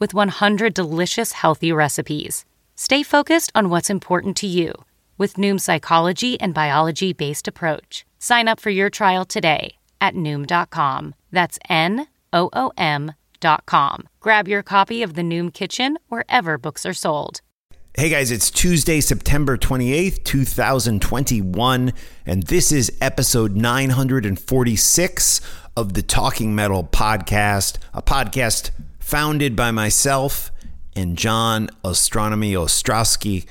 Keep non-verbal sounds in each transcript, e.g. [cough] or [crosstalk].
with 100 delicious healthy recipes. Stay focused on what's important to you with Noom's psychology and biology based approach. Sign up for your trial today at Noom.com. That's N O O M.com. Grab your copy of The Noom Kitchen wherever books are sold. Hey guys, it's Tuesday, September 28th, 2021, and this is episode 946 of the Talking Metal podcast, a podcast founded by myself and John Ostronomy Ostrowski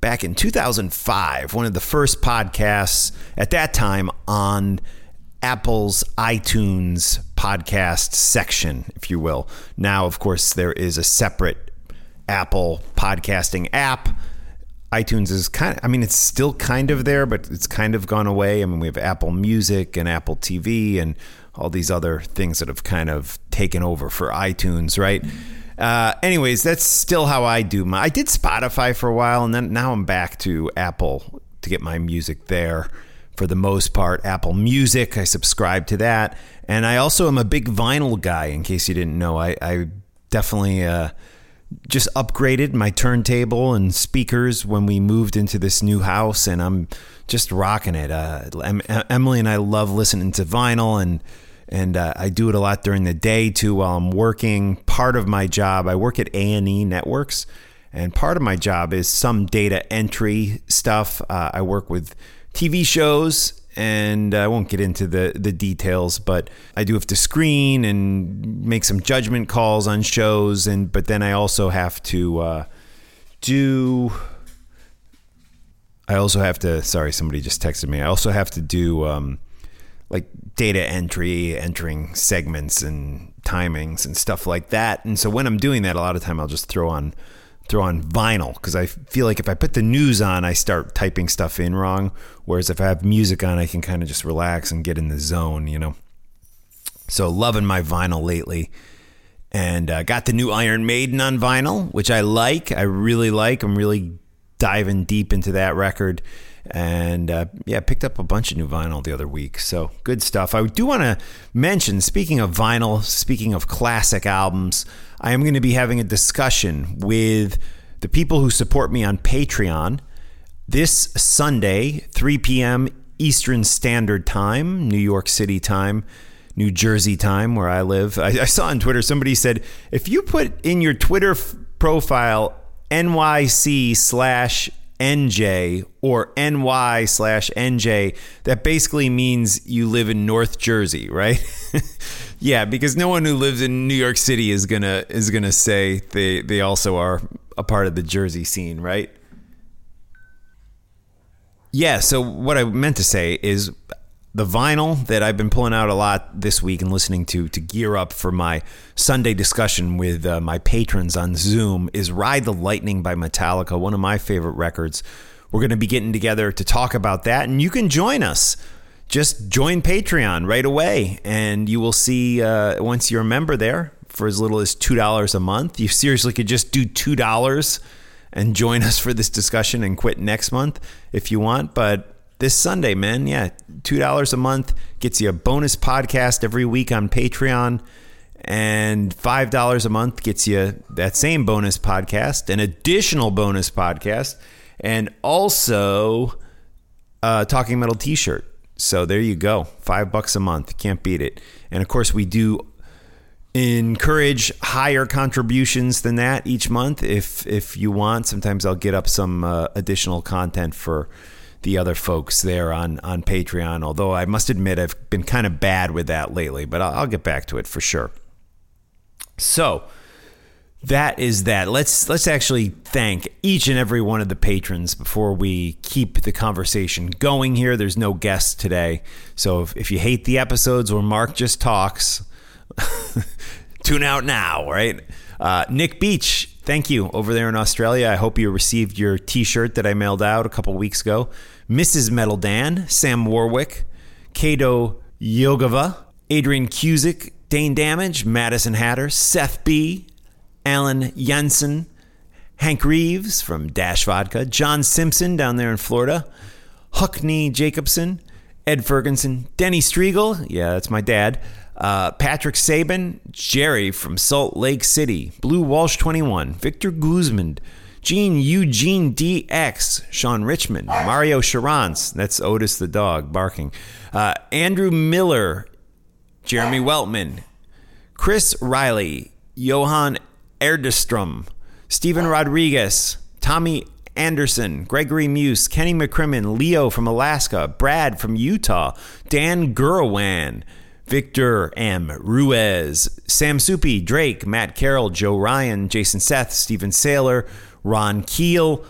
back in 2005, one of the first podcasts at that time on Apple's iTunes podcast section, if you will. Now, of course, there is a separate Apple podcasting app. iTunes is kind of, I mean, it's still kind of there, but it's kind of gone away. I mean, we have Apple Music and Apple TV and all these other things that have kind of taken over for iTunes, right? Uh, anyways, that's still how I do my. I did Spotify for a while, and then now I'm back to Apple to get my music there. For the most part, Apple Music, I subscribe to that, and I also am a big vinyl guy. In case you didn't know, I, I definitely uh, just upgraded my turntable and speakers when we moved into this new house, and I'm just rocking it. Uh, Emily and I love listening to vinyl, and and uh, I do it a lot during the day too while I'm working. Part of my job, I work at A and E Networks, and part of my job is some data entry stuff. Uh, I work with TV shows. And I won't get into the, the details, but I do have to screen and make some judgment calls on shows, and but then I also have to uh, do I also have to. Sorry, somebody just texted me. I also have to do um, like data entry, entering segments and timings and stuff like that. And so when I'm doing that, a lot of time I'll just throw on throw on vinyl because I feel like if I put the news on, I start typing stuff in wrong. Whereas if I have music on, I can kind of just relax and get in the zone, you know. So loving my vinyl lately. And uh, got the new Iron Maiden on vinyl, which I like. I really like. I'm really diving deep into that record. And uh, yeah, picked up a bunch of new vinyl the other week. So good stuff. I do want to mention, speaking of vinyl, speaking of classic albums, I am going to be having a discussion with the people who support me on Patreon this Sunday, 3 p.m. Eastern Standard Time, New York City time. New Jersey time, where I live. I, I saw on Twitter somebody said if you put in your Twitter f- profile NYC slash NJ or NY slash NJ, that basically means you live in North Jersey, right? [laughs] yeah, because no one who lives in New York City is gonna is gonna say they they also are a part of the Jersey scene, right? Yeah, so what I meant to say is the vinyl that I've been pulling out a lot this week and listening to to gear up for my Sunday discussion with uh, my patrons on Zoom is Ride the Lightning by Metallica, one of my favorite records. We're going to be getting together to talk about that, and you can join us. Just join Patreon right away, and you will see uh, once you're a member there for as little as $2 a month. You seriously could just do $2 and join us for this discussion and quit next month if you want, but this Sunday, man. Yeah, $2 a month gets you a bonus podcast every week on Patreon. And $5 a month gets you that same bonus podcast, an additional bonus podcast, and also a Talking Metal t shirt. So there you go. Five bucks a month. Can't beat it. And of course, we do encourage higher contributions than that each month if if you want. Sometimes I'll get up some uh, additional content for the other folks there on on Patreon. Although I must admit I've been kind of bad with that lately, but I'll, I'll get back to it for sure. So that is that. Let's let's actually thank each and every one of the patrons before we keep the conversation going here. There's no guests today, so if, if you hate the episodes where Mark just talks, [laughs] tune out now. Right? Uh, Nick Beach, thank you over there in Australia. I hope you received your T-shirt that I mailed out a couple weeks ago. Mrs. Metal Dan, Sam Warwick, Kato Yogava, Adrian Cusick, Dane Damage, Madison Hatter, Seth B, Alan Jensen, Hank Reeves from Dash Vodka, John Simpson down there in Florida, Huckney Jacobson, Ed Ferguson, Denny Strigl, yeah, that's my dad, uh, Patrick Sabin, Jerry from Salt Lake City, Blue Walsh 21, Victor Guzman, Gene Eugene DX, Sean Richmond, Mario Charance, that's Otis the dog barking, uh, Andrew Miller, Jeremy Weltman, Chris Riley, Johan Erdestrom, Stephen Rodriguez, Tommy Anderson, Gregory Muse, Kenny McCrimmon, Leo from Alaska, Brad from Utah, Dan Gurwan, Victor M. Ruiz, Sam Soupy, Drake, Matt Carroll, Joe Ryan, Jason Seth, Stephen Saylor, Ron Keel,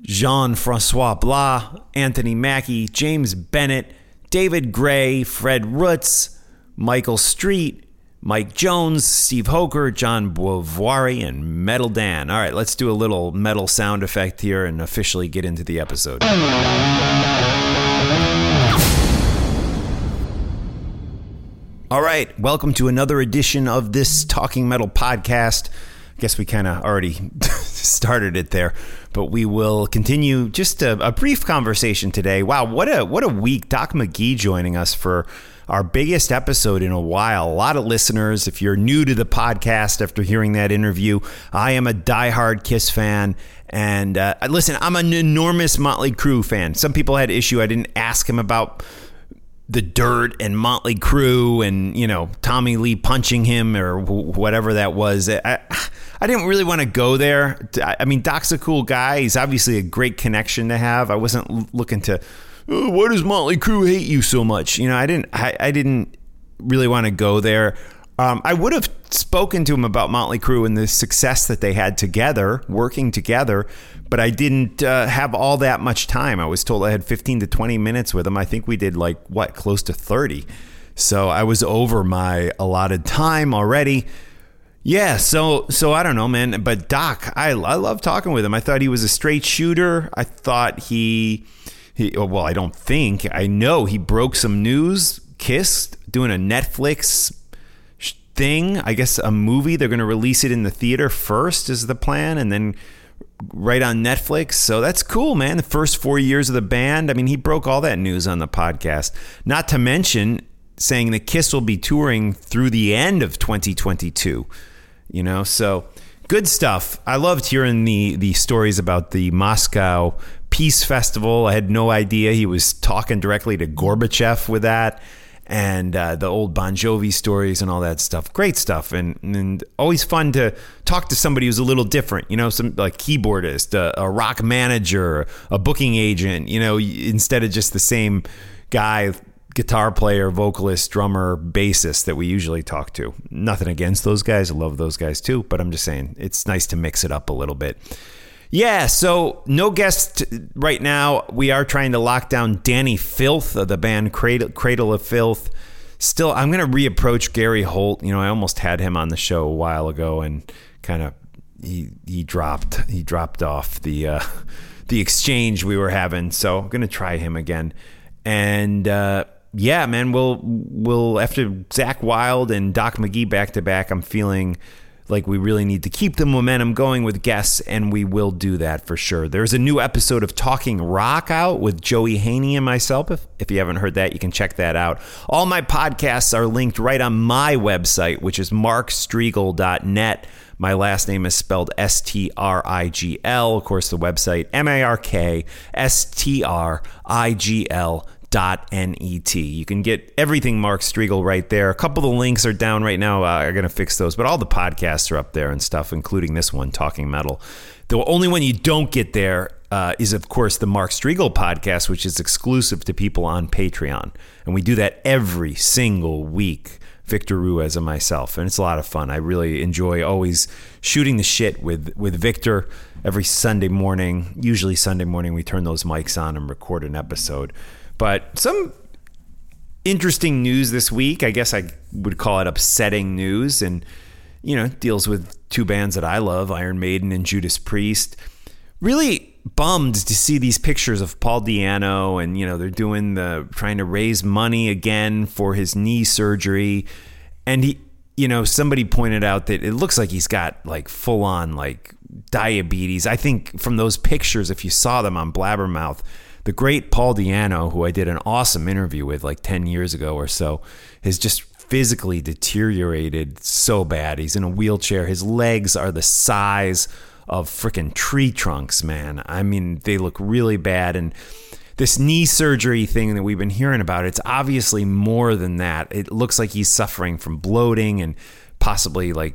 Jean Francois Blah, Anthony Mackey, James Bennett, David Gray, Fred Roots, Michael Street, Mike Jones, Steve Hoker, John Boivoire, and Metal Dan. All right, let's do a little metal sound effect here and officially get into the episode. All right, welcome to another edition of this Talking Metal podcast. I guess we kind of already [laughs] started it there, but we will continue just a, a, brief conversation today. Wow, what a what a week! Doc McGhee joining us for our biggest episode in a while. A lot of listeners. If you're new to the podcast after hearing that interview, I am a diehard Kiss fan. And uh, listen, I'm an enormous Motley Crue fan. Some people had issue. I didn't ask him about the dirt and Motley Crue and you know Tommy Lee punching him or whatever that was. I I didn't really want to go there. I mean, Doc's a cool guy. He's obviously a great connection to have. I wasn't looking to. Oh, why does Motley Crue hate you so much? You know, I didn't. I, I didn't really want to go there. Um, I would have spoken to him about Motley Crue and the success that they had together, working together, but I didn't uh, have all that much time. I was told I had 15 to 20 minutes with him. I think we did like, what, close to 30. So I was over my allotted time already. Yeah, so so I don't know, man. But Doc, I I love talking with him. I thought he was a straight shooter. I thought he he well, I don't think I know he broke some news. Kiss doing a Netflix thing. I guess a movie. They're going to release it in the theater first is the plan, and then right on Netflix. So that's cool, man. The first four years of the band. I mean, he broke all that news on the podcast. Not to mention saying that Kiss will be touring through the end of 2022. You know, so good stuff. I loved hearing the the stories about the Moscow Peace Festival. I had no idea he was talking directly to Gorbachev with that and uh, the old Bon Jovi stories and all that stuff. Great stuff, and and always fun to talk to somebody who's a little different. You know, some like keyboardist, a, a rock manager, a booking agent. You know, instead of just the same guy. Guitar player, vocalist, drummer, bassist that we usually talk to. Nothing against those guys. I love those guys too, but I'm just saying it's nice to mix it up a little bit. Yeah, so no guest right now. We are trying to lock down Dani Filth of the band Cradle, Cradle of Filth. Still, I'm going to reapproach Gary Holt. You know, I almost had him on the show a while ago, and kind of he he dropped he dropped off the uh, [laughs] the exchange we were having. So I'm going to try him again, and. Uh, yeah, man, we'll we'll after Zakk Wylde and Doc McGhee back to back. I'm feeling like we really need to keep the momentum going with guests, and we will do that for sure. There's a new episode of Talking Rock out with Joey Haney and myself. If, if you haven't heard that, you can check that out. All my podcasts are linked right on my website, which is markstrigl.net. My last name is spelled S T R I G L. Of course, the website, M A R K S T R I G L net. You can get everything Mark Strigl right there. A couple of the links are down right now. Uh, I'm going to fix those, but all the podcasts are up there and stuff, including this one, Talking Metal. The only one you don't get there uh, is, of course, the Mark Strigl podcast, which is exclusive to people on Patreon. And we do that every single week. Victor Ruiz and myself, and it's a lot of fun. I really enjoy always shooting the shit with with Victor every Sunday morning. Usually Sunday morning, we turn those mics on and record an episode. But some interesting news this week. I guess I would call it upsetting news, and you know deals with two bands that I love, Iron Maiden and Judas Priest. Really bummed to see these pictures of Paul Di'Anno, and you know they're doing the trying to raise money again for his knee surgery, and he, you know, somebody pointed out that it looks like he's got like full on like diabetes. I think from those pictures, if you saw them on Blabbermouth the great Paul Di'Anno, who I did an awesome interview with like 10 years ago or so, has just physically deteriorated so bad. He's in a wheelchair. His legs are the size of freaking tree trunks, man. I mean, they look really bad. And this knee surgery thing that we've been hearing about, it's obviously more than that. It looks like he's suffering from bloating and possibly like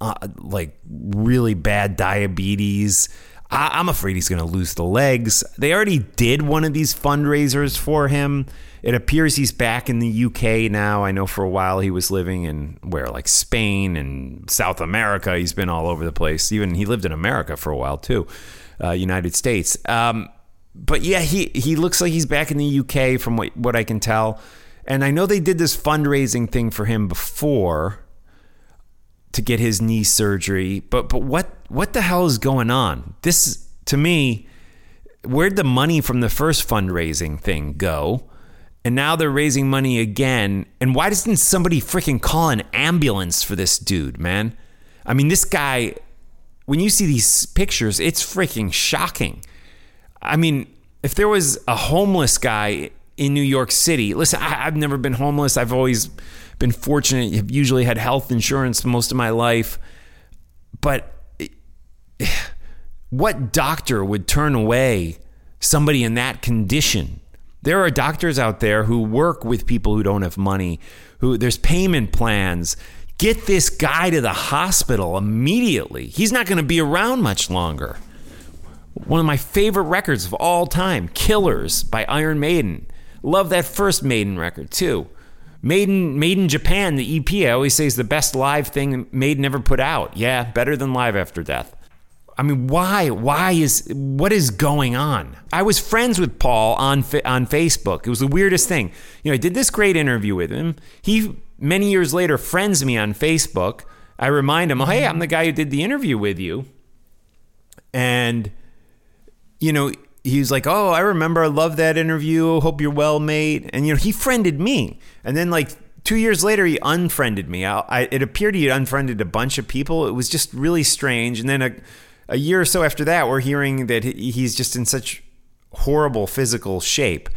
uh, like really bad diabetes. I, am afraid he's going to lose the legs. They already did one of these fundraisers for him. It appears he's back in the UK now. I know for a while he was living in where, like Spain and South America. He's been all over the place. Even he lived in America for a while too, uh, United States. Um, but yeah, he he looks like he's back in the UK from what what I can tell. And I know they did this fundraising thing for him before to get his knee surgery. But but what what the hell is going on? This to me, where'd the money from the first fundraising thing go? And now they're raising money again. And why doesn't somebody freaking call an ambulance for this dude, man? I mean, this guy, when you see these pictures, it's freaking shocking. I mean, if there was a homeless guy in New York City, listen, I, have never been homeless. I've always been fortunate. Have usually had health insurance most of my life. But what doctor would turn away somebody in that condition? There are doctors out there who work with people who don't have money, who there's payment plans. Get this guy to the hospital immediately. He's not going to be around much longer. One of my favorite records of all time, Killers by Iron Maiden. Love that first Maiden record too. Maiden, Made in Japan, the EP, I always say is the best live thing Maiden ever put out. Yeah, better than Live After Death. I mean, why? Why is what is going on? I was friends with Paul on on Facebook. It was the weirdest thing. You know, I did this great interview with him. He many years later friends me on Facebook. I remind him, "Hey, I'm the guy who did the interview with you." And you know, he was like, "Oh, I remember. I love that interview. Hope you're well, mate." And you know, he friended me, and then like two years later, he unfriended me. I, I, it appeared he had unfriended a bunch of people. It was just really strange. And then a, a year or so after that, we're hearing that he's just in such horrible physical shape.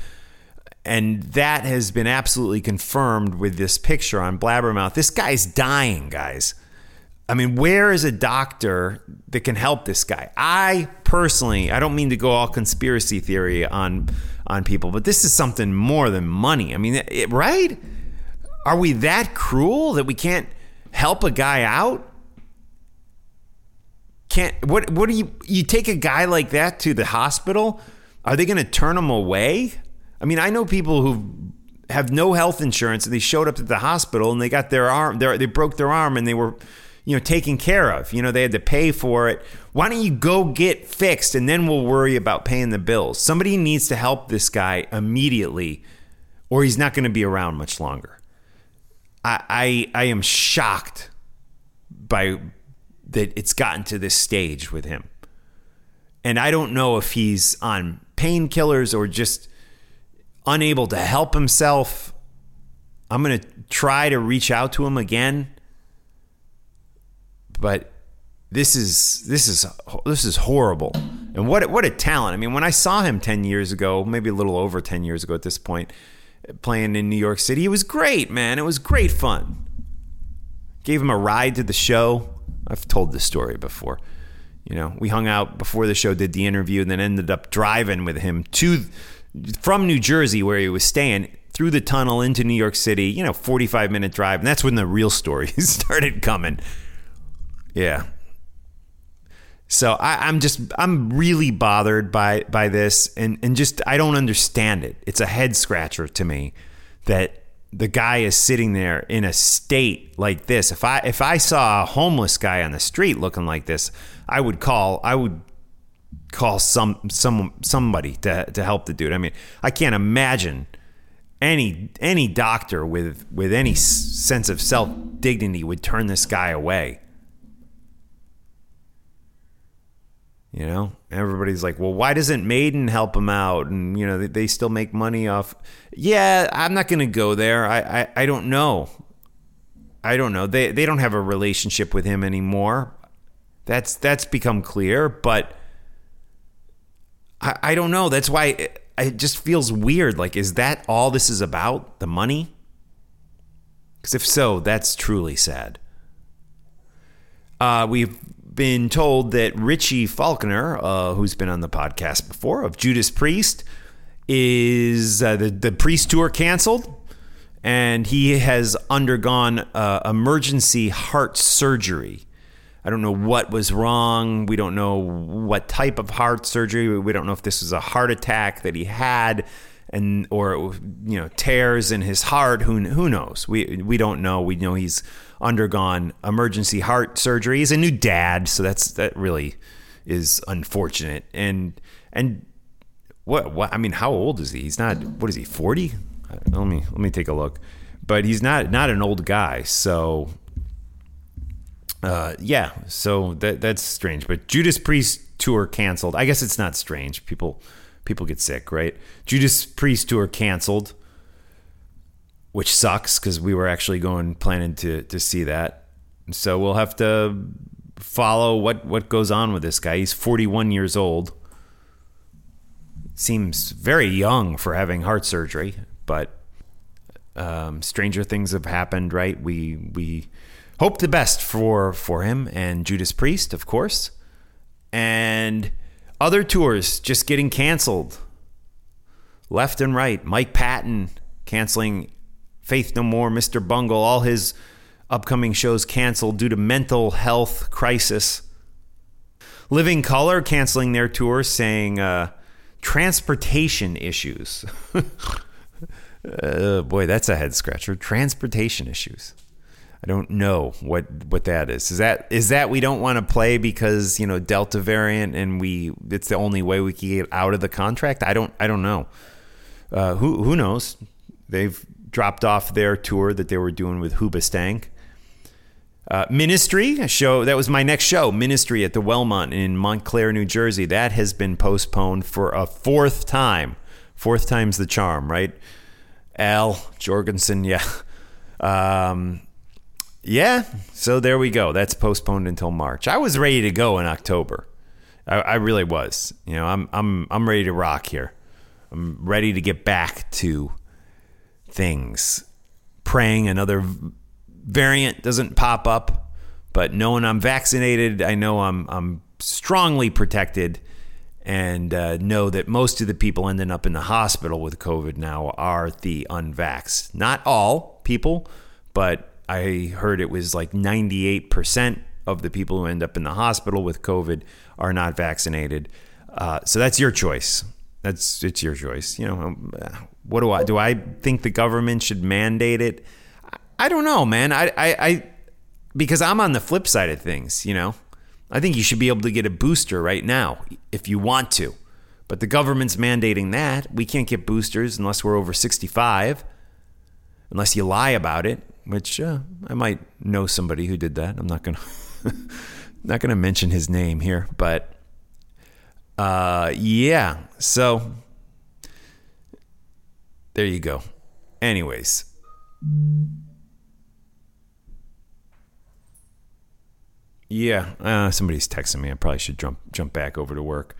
And that has been absolutely confirmed with this picture on Blabbermouth. This guy's dying, guys. I mean, where is a doctor that can help this guy? I personally, I don't mean to go all conspiracy theory on on people, but this is something more than money. I mean, it, right? Are we that cruel that we can't help a guy out? Can't what what do you you take a guy like that to the hospital? Are they going to turn him away? I mean, I know people who have no health insurance and they showed up at the hospital and they got their arm they broke their arm and they were you know taken care of you know they had to pay for it why don't you go get fixed and then we'll worry about paying the bills somebody needs to help this guy immediately or he's not going to be around much longer I, I i am shocked by that it's gotten to this stage with him and i don't know if he's on painkillers or just unable to help himself i'm going to try to reach out to him again but this is this is this is horrible. And what what a talent! I mean, when I saw him ten years ago, maybe a little over ten years ago at this point, playing in New York City, it was great, man. It was great fun. Gave him a ride to the show. I've told this story before. You know, we hung out before the show, did the interview, and then ended up driving with him to from New Jersey, where he was staying, through the tunnel into New York City, you know, 45 minute drive. And that's when the real stories [laughs] started coming. Yeah. So I, am just I'm really bothered by by this and, and just I don't understand it. It's a head scratcher to me that the guy is sitting there in a state like this. If I if I saw a homeless guy on the street looking like this, I would call I would call some some somebody to to help the dude. I mean, I can't imagine any any doctor with with any sense of self dignity would turn this guy away. You know, everybody's like, well, why doesn't Maiden help him out? And, you know, they, they still make money off. Yeah, I'm not going to go there. I, I, I don't know. I don't know. They, they don't have a relationship with him anymore. That's, that's become clear, but I, I don't know. That's why it, it just feels weird. Like, is that all this is about? The money? Because if so, that's truly sad. Uh, we've been told that Richie Faulkner, uh, who's been on the podcast before, of Judas Priest, is uh, the the Priest tour canceled, and he has undergone uh, emergency heart surgery. I don't know what was wrong. We don't know what type of heart surgery. We don't know if this was a heart attack that he had and or you know tears in his heart. Who who knows? We we don't know. We know he's undergone emergency heart surgery. He's a new dad, so that's that really is unfortunate. And and what what I mean, how old is he? He's not. What is he? Forty? Let me let me take a look. But he's not not an old guy. So uh, yeah. So that that's strange. But Judas Priest tour canceled. I guess it's not strange. People people get sick, right? Judas Priest tour canceled, which sucks because we were actually going planning to to see that. So we'll have to follow what what goes on with this guy. He's 41 years old. Seems very young for having heart surgery, but um, stranger things have happened, right? We we hope the best for for him and Judas Priest, of course, and other tours just getting canceled left and right. Mike Patton canceling Faith No More, Mr. Bungle, all his upcoming shows canceled due to mental health crisis. Living Colour canceling their tour, saying uh, transportation issues. [laughs] uh, boy, that's a head scratcher. Transportation issues. I don't know what what that is. Is that is that we don't want to play because you know Delta variant and we it's the only way we can get out of the contract? I don't I don't know. Uh, who who knows? They've dropped off their tour that they were doing with Hoobastank. Uh, Ministry, a show that was my next show, Ministry at the Wellmont in Montclair, New Jersey. That has been postponed for a fourth time. Fourth time's the charm, right? Al Jourgensen, yeah. [laughs] Um, yeah, so there we go. That's postponed until March. I was ready to go in October. I, I, really was. You know, I'm I'm I'm ready to rock here. I'm ready to get back to things. Praying another variant doesn't pop up, but knowing I'm vaccinated, I know I'm I'm strongly protected, and uh, know that most of the people ending up in the hospital with COVID now are the unvaxxed. Not all people, but I heard it was like 98% of the people who end up in the hospital with COVID are not vaccinated. Uh, so that's your choice. That's it's your choice. You know, um, what do I do? I think the government should mandate it. I don't know, man. I, I, I because I'm on the flip side of things. You know, I think you should be able to get a booster right now if you want to. But the government's mandating that we can't get boosters unless we're over 65, unless you lie about it which uh, I might know somebody who did that. I'm not gonna [laughs] not gonna mention his name here, but uh, yeah. So there you go. Anyways. Yeah, uh, somebody's texting me. I probably should jump jump back over to work.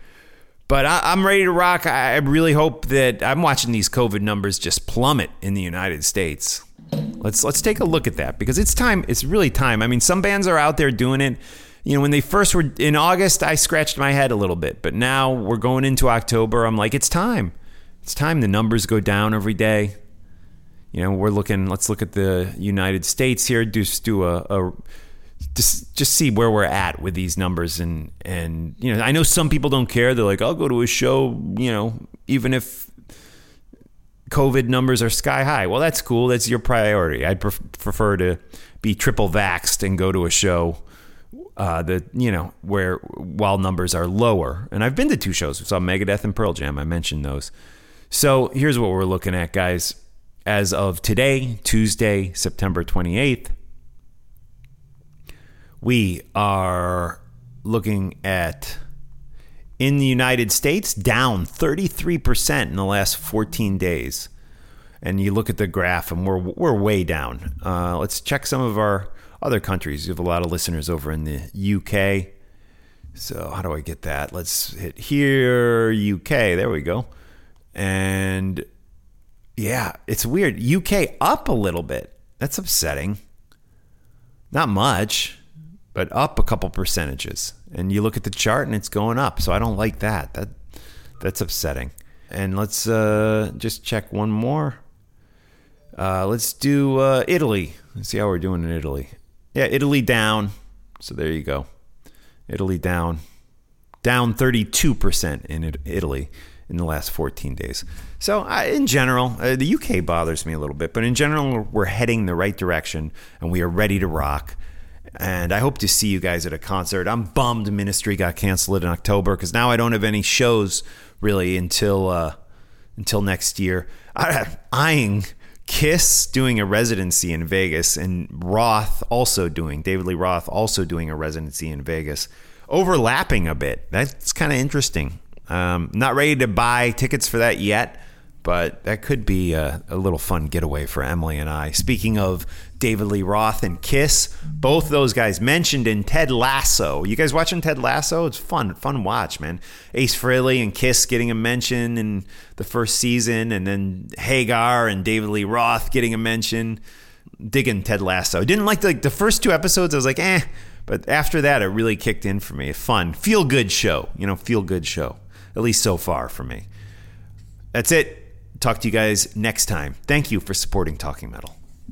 But I, am ready to rock. I really hope that I'm watching these COVID numbers just plummet in the United States. Let's let's take a look at that because it's time. It's really time. I mean, some bands are out there doing it. You know, when they first were in August, I scratched my head a little bit, but now we're going into October. I'm like, it's time. It's time the numbers go down every day. You know, we're looking. Let's look at the United States here. Just do a, a just just see where we're at with these numbers. And and you know I know some people don't care. They're like I'll go to a show you know even if COVID numbers are sky high. Well that's cool. That's your priority. I'd pref- prefer to be triple vaxxed and go to a show uh, that you know where while numbers are lower. And I've been to two shows. We saw Megadeth and Pearl Jam. I mentioned those so here's what we're looking at guys as of today Tuesday September 28th we are looking at in the United States down 33% in the last 14 days. And you look at the graph and we're, we're way down. Uh, let's check some of our other countries. You have a lot of listeners over in the UK. So, how do I get that? Let's hit here, UK. There we go. And yeah, it's weird. UK up a little bit. That's upsetting. Not much but up a couple percentages. And you look at the chart and it's going up. So I don't like that. That that's upsetting. And let's uh, just check one more. Uh, let's do uh, Italy. Let's see how we're doing in Italy. Yeah, Italy down. So there you go. Italy down. Down 32% in Italy in the last 14 days. So, in general, uh, the UK bothers me a little bit, but in general, we're heading the right direction and we are ready to rock. And I hope to see you guys at a concert. I'm bummed Ministry got canceled in October because now I don't have any shows really until uh, until next year. I, eyeing Kiss doing a residency in Vegas and Roth also doing David Lee Roth also doing a residency in Vegas, overlapping a bit. That's kind of interesting. Um, not ready to buy tickets for that yet but that could be a, a, little fun getaway for Emily and I. Speaking of David Lee Roth and Kiss, both those guys mentioned in Ted Lasso. You guys watching Ted Lasso? It's fun, fun watch, man. Ace Frehley and Kiss getting a mention in the first season, and then Hagar and David Lee Roth getting a mention. Digging Ted Lasso. Didn't like the, like the first two episodes. I was like, eh. But after that, it really kicked in for me. Fun, feel good show. You know, feel good show. At least so far for me. That's it talk to you guys next time. Thank you for supporting Talking Metal.